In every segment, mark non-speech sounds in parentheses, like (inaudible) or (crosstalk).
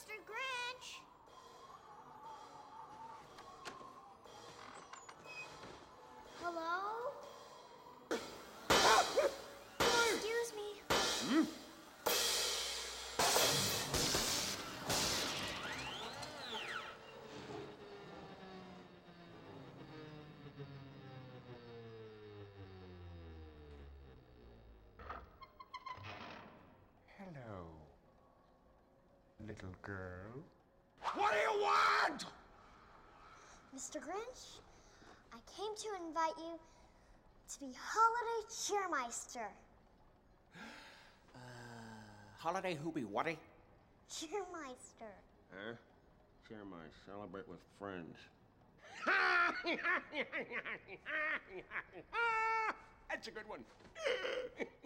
Mr. Grinch. Little girl. What do you want? Mr. Grinch, I came to invite you to be holiday cheermeister. Uh, holiday hoopy whatty? Cheermeister. Huh? Share my celebrate with friends. (laughs) That's a good one. (laughs)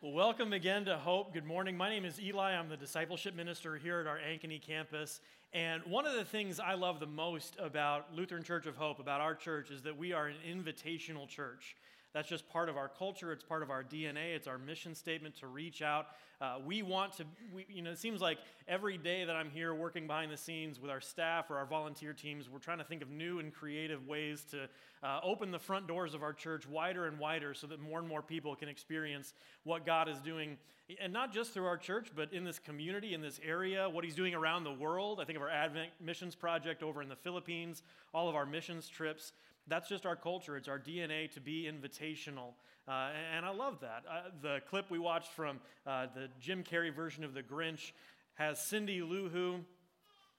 Well, welcome again to Hope. Good morning. My name is Eli. I'm the discipleship minister here at our Ankeny campus. And one of the things I love the most about Lutheran Church of Hope, about our church, is that we are an invitational church. That's just part of our culture. It's part of our DNA. It's our mission statement to reach out. Uh, we want to, we, you know, it seems like every day that I'm here working behind the scenes with our staff or our volunteer teams, we're trying to think of new and creative ways to uh, open the front doors of our church wider and wider so that more and more people can experience what God is doing. And not just through our church, but in this community, in this area, what He's doing around the world. I think of our Advent Missions Project over in the Philippines, all of our missions trips. That's just our culture. It's our DNA to be invitational. Uh, and I love that. Uh, the clip we watched from uh, the Jim Carrey version of The Grinch has Cindy Lou Who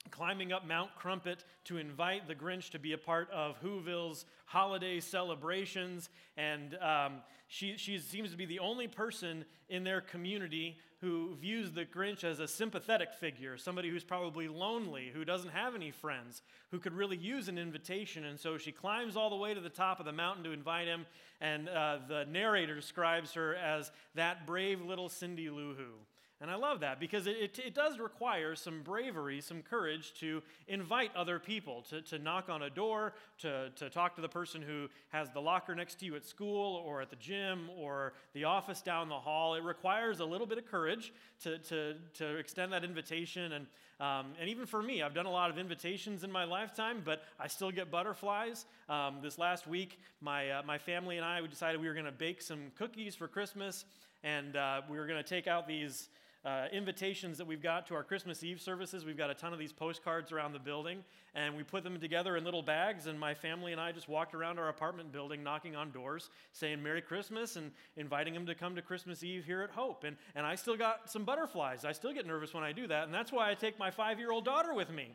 climbing up Mount Crumpet to invite the Grinch to be a part of Whoville's holiday celebrations. And um, she, she seems to be the only person in their community who views the Grinch as a sympathetic figure, somebody who's probably lonely, who doesn't have any friends, who could really use an invitation. And so she climbs all the way to the top of the mountain to invite him. And uh, the narrator describes her as that brave little Cindy Lou Who. And I love that because it, it, it, does require some bravery, some courage to invite other people, to, to knock on a door, to, to talk to the person who has the locker next to you at school or at the gym or the office down the hall. It requires a little bit of courage to, to, to extend that invitation. And, um, and even for me, I've done a lot of invitations in my lifetime, but I still get butterflies. Um, this last week, my, uh, my family and I we decided we were going to bake some cookies for Christmas, and uh, we were going to take out these uh, invitations that we've got to our Christmas Eve services. We've got a ton of these postcards around the building, and we put them together in little bags. And my family and I just walked around our apartment building, knocking on doors, saying Merry Christmas, and inviting them to come to Christmas Eve here at Hope. And, and I still got some butterflies. I still get nervous when I do that, and that's why I take my five year old daughter with me,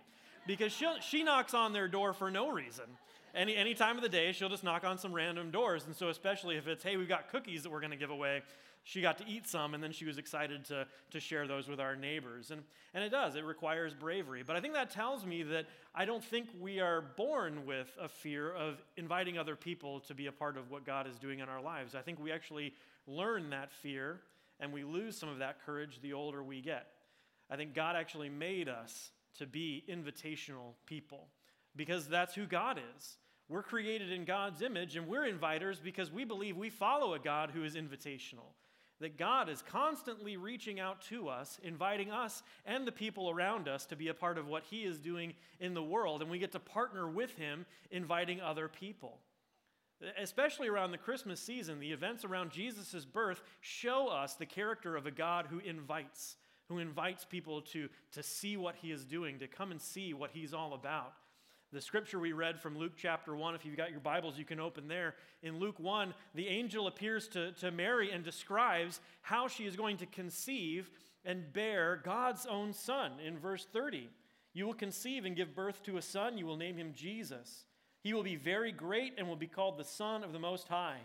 because she she knocks on their door for no reason. Any, any time of the day, she'll just knock on some random doors. And so, especially if it's, hey, we've got cookies that we're going to give away, she got to eat some, and then she was excited to, to share those with our neighbors. And, and it does, it requires bravery. But I think that tells me that I don't think we are born with a fear of inviting other people to be a part of what God is doing in our lives. I think we actually learn that fear, and we lose some of that courage the older we get. I think God actually made us to be invitational people because that's who God is. We're created in God's image, and we're inviters because we believe we follow a God who is invitational. That God is constantly reaching out to us, inviting us and the people around us to be a part of what He is doing in the world, and we get to partner with Him, inviting other people. Especially around the Christmas season, the events around Jesus' birth show us the character of a God who invites, who invites people to, to see what He is doing, to come and see what He's all about. The scripture we read from Luke chapter 1, if you've got your Bibles, you can open there. In Luke 1, the angel appears to, to Mary and describes how she is going to conceive and bear God's own son. In verse 30, you will conceive and give birth to a son. You will name him Jesus. He will be very great and will be called the Son of the Most High.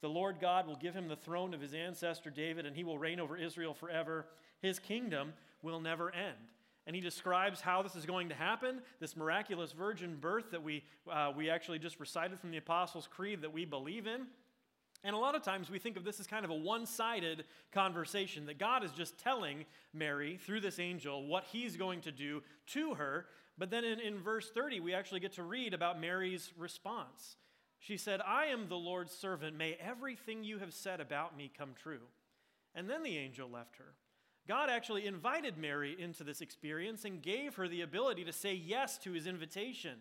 The Lord God will give him the throne of his ancestor David, and he will reign over Israel forever. His kingdom will never end and he describes how this is going to happen this miraculous virgin birth that we, uh, we actually just recited from the Apostles' Creed that we believe in. And a lot of times we think of this as kind of a one sided conversation that God is just telling Mary through this angel what he's going to do to her. But then in, in verse 30, we actually get to read about Mary's response. She said, I am the Lord's servant. May everything you have said about me come true. And then the angel left her. God actually invited Mary into this experience and gave her the ability to say yes to his invitation,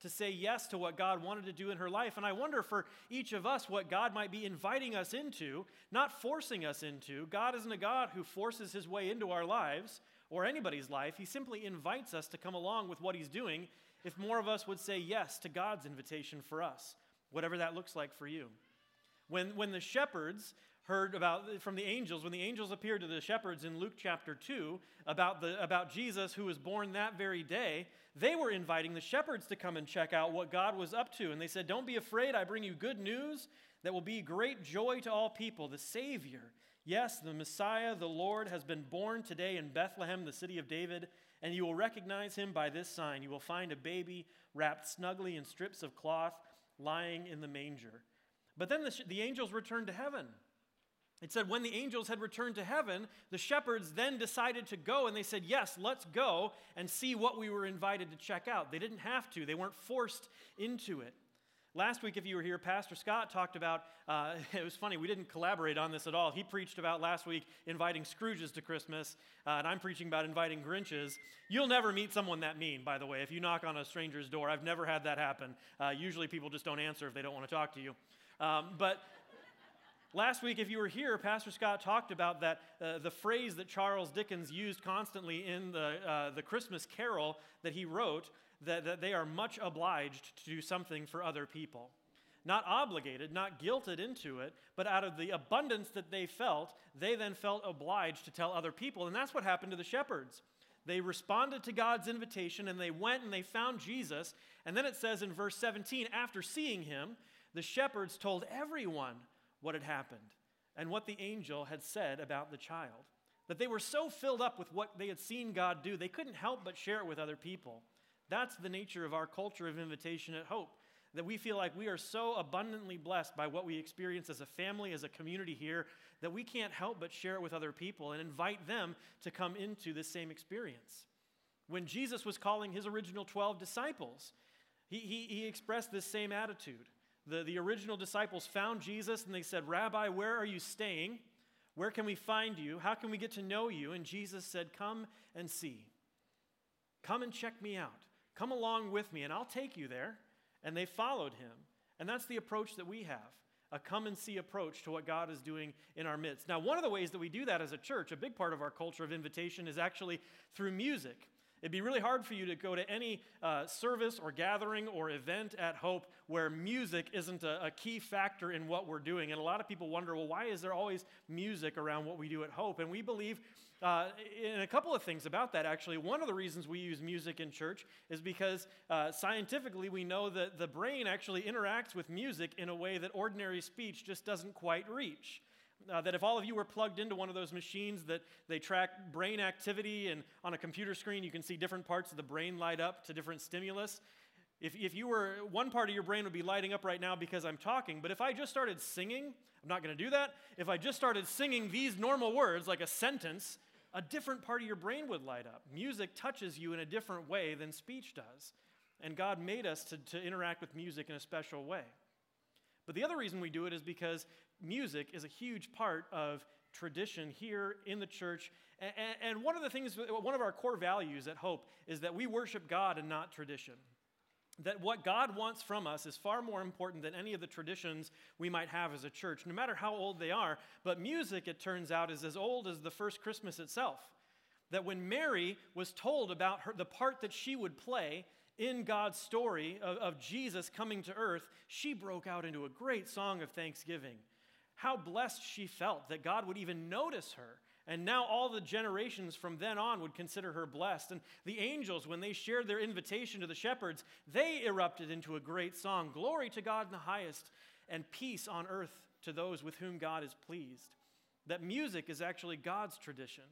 to say yes to what God wanted to do in her life. And I wonder for each of us what God might be inviting us into, not forcing us into. God isn't a God who forces his way into our lives or anybody's life. He simply invites us to come along with what he's doing if more of us would say yes to God's invitation for us, whatever that looks like for you. When, when the shepherds heard about from the angels when the angels appeared to the shepherds in Luke chapter 2 about the about Jesus who was born that very day they were inviting the shepherds to come and check out what God was up to. And they said don't be afraid. I bring you good news that will be great joy to all people. The savior yes the Messiah the Lord has been born today in Bethlehem the city of David and you will recognize him by this sign. You will find a baby wrapped snugly in strips of cloth lying in the manger. But then the, the angels returned to heaven it said, when the angels had returned to heaven, the shepherds then decided to go, and they said, Yes, let's go and see what we were invited to check out. They didn't have to, they weren't forced into it. Last week, if you were here, Pastor Scott talked about, uh, (laughs) it was funny, we didn't collaborate on this at all. He preached about last week inviting Scrooges to Christmas, uh, and I'm preaching about inviting Grinches. You'll never meet someone that mean, by the way, if you knock on a stranger's door. I've never had that happen. Uh, usually people just don't answer if they don't want to talk to you. Um, but Last week, if you were here, Pastor Scott talked about that uh, the phrase that Charles Dickens used constantly in the, uh, the Christmas carol that he wrote that, that they are much obliged to do something for other people. Not obligated, not guilted into it, but out of the abundance that they felt, they then felt obliged to tell other people. And that's what happened to the shepherds. They responded to God's invitation and they went and they found Jesus. And then it says in verse 17, after seeing him, the shepherds told everyone what had happened and what the angel had said about the child. That they were so filled up with what they had seen God do, they couldn't help but share it with other people. That's the nature of our culture of invitation at Hope. That we feel like we are so abundantly blessed by what we experience as a family, as a community here, that we can't help but share it with other people and invite them to come into this same experience. When Jesus was calling his original 12 disciples, he, he, he expressed this same attitude. The, the original disciples found Jesus and they said, Rabbi, where are you staying? Where can we find you? How can we get to know you? And Jesus said, Come and see. Come and check me out. Come along with me, and I'll take you there. And they followed him. And that's the approach that we have a come and see approach to what God is doing in our midst. Now, one of the ways that we do that as a church, a big part of our culture of invitation, is actually through music. It'd be really hard for you to go to any uh, service or gathering or event at Hope where music isn't a, a, key factor in what we're doing. And a lot of people wonder, well, why is there always music around what we do at Hope? And we believe uh, in a couple of things about that, actually. One of the reasons we use music in church is because uh, scientifically we know that the brain actually interacts with music in a way that ordinary speech just doesn't quite reach. Uh, that if all of you were plugged into one of those machines that they track brain activity and on a computer screen you can see different parts of the brain light up to different stimulus. If, if you were one part of your brain would be lighting up right now because i'm talking but if i just started singing i'm not going to do that. If i just started singing these normal words like a sentence a different part of your brain would light up. Music touches you in a different way than speech does and god made us to, to interact with music in a special way. But the other reason we do it is because music is a huge part of tradition here in the church. And, one of the things, one of our core values at Hope is that we worship God and not tradition. That what God wants from us is far more important than any of the traditions we might have as a church, no matter how old they are. But music, it turns out, is as old as the first Christmas itself. That when Mary was told about her, the part that she would play in God's story of, of Jesus coming to earth, she broke out into a great song of thanksgiving how blessed she felt that God would even notice her. And now all the generations from then on would consider her blessed. And the angels, when they shared their invitation to the shepherds, they erupted into a great song Glory to God in the highest, and peace on earth to those with whom God is pleased. That music is actually God's tradition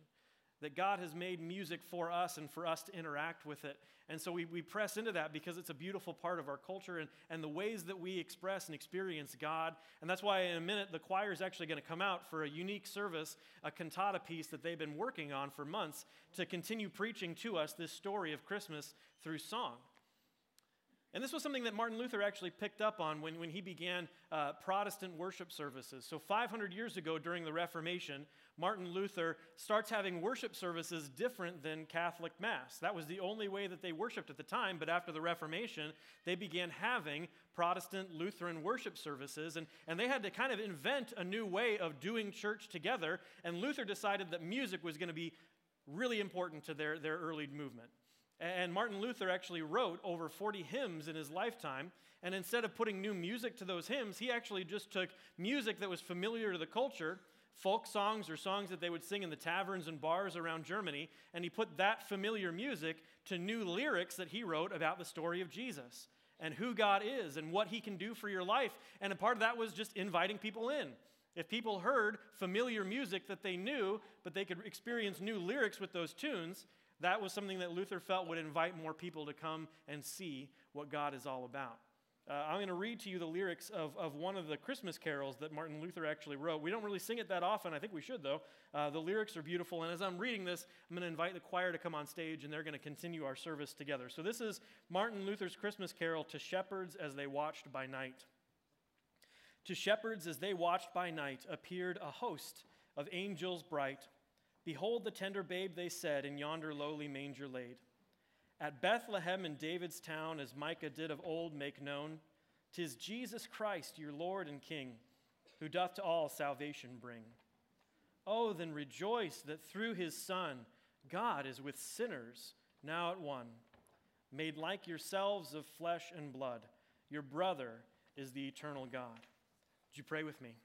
that God has made music for us and for us to interact with it. And so we, we press into that because it's a beautiful part of our culture and, and the ways that we express and experience God. And that's why in a minute the choir is actually going to come out for a unique service, a cantata piece that they've been working on for months to continue preaching to us this story of Christmas through song. And this was something that Martin Luther actually picked up on when, when he began uh, Protestant worship services. So, 500 years ago during the Reformation, Martin Luther starts having worship services different than Catholic Mass. That was the only way that they worshiped at the time, but after the Reformation, they began having Protestant Lutheran worship services, and, and they had to kind of invent a new way of doing church together. And Luther decided that music was going to be really important to their, their early movement. And Martin Luther actually wrote over 40 hymns in his lifetime. And instead of putting new music to those hymns, he actually just took music that was familiar to the culture, folk songs or songs that they would sing in the taverns and bars around Germany, and he put that familiar music to new lyrics that he wrote about the story of Jesus and who God is and what he can do for your life. And a part of that was just inviting people in. If people heard familiar music that they knew, but they could experience new lyrics with those tunes, that was something that Luther felt would invite more people to come and see what God is all about. Uh, I'm going to read to you the lyrics of, of one of the Christmas carols that Martin Luther actually wrote. We don't really sing it that often. I think we should, though. Uh, the lyrics are beautiful. And as I'm reading this, I'm going to invite the choir to come on stage and they're going to continue our service together. So this is Martin Luther's Christmas carol to shepherds as they watched by night. To shepherds as they watched by night appeared a host of angels bright Behold the tender babe, they said, in yonder lowly manger laid. At Bethlehem in David's town, as Micah did of old make known, tis Jesus Christ, your Lord and King, who doth to all salvation bring. Oh, then rejoice that through his Son, God is with sinners now at one. Made like yourselves of flesh and blood, your brother is the eternal God. Would you pray with me?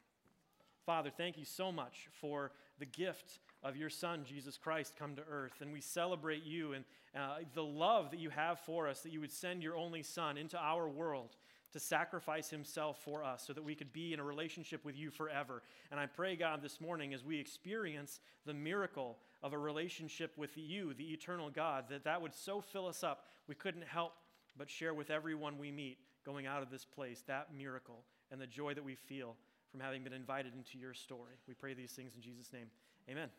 Father, thank you so much for the gift of your Son, Jesus Christ, come to earth. And we celebrate you and uh, the love that you have for us, that you would send your only Son into our world to sacrifice himself for us so that we could be in a relationship with you forever. And I pray, God, this morning as we experience the miracle of a relationship with you, the eternal God, that that would so fill us up we couldn't help but share with everyone we meet going out of this place that miracle and the joy that we feel from having been invited into your story. We pray these things in Jesus' name. Amen.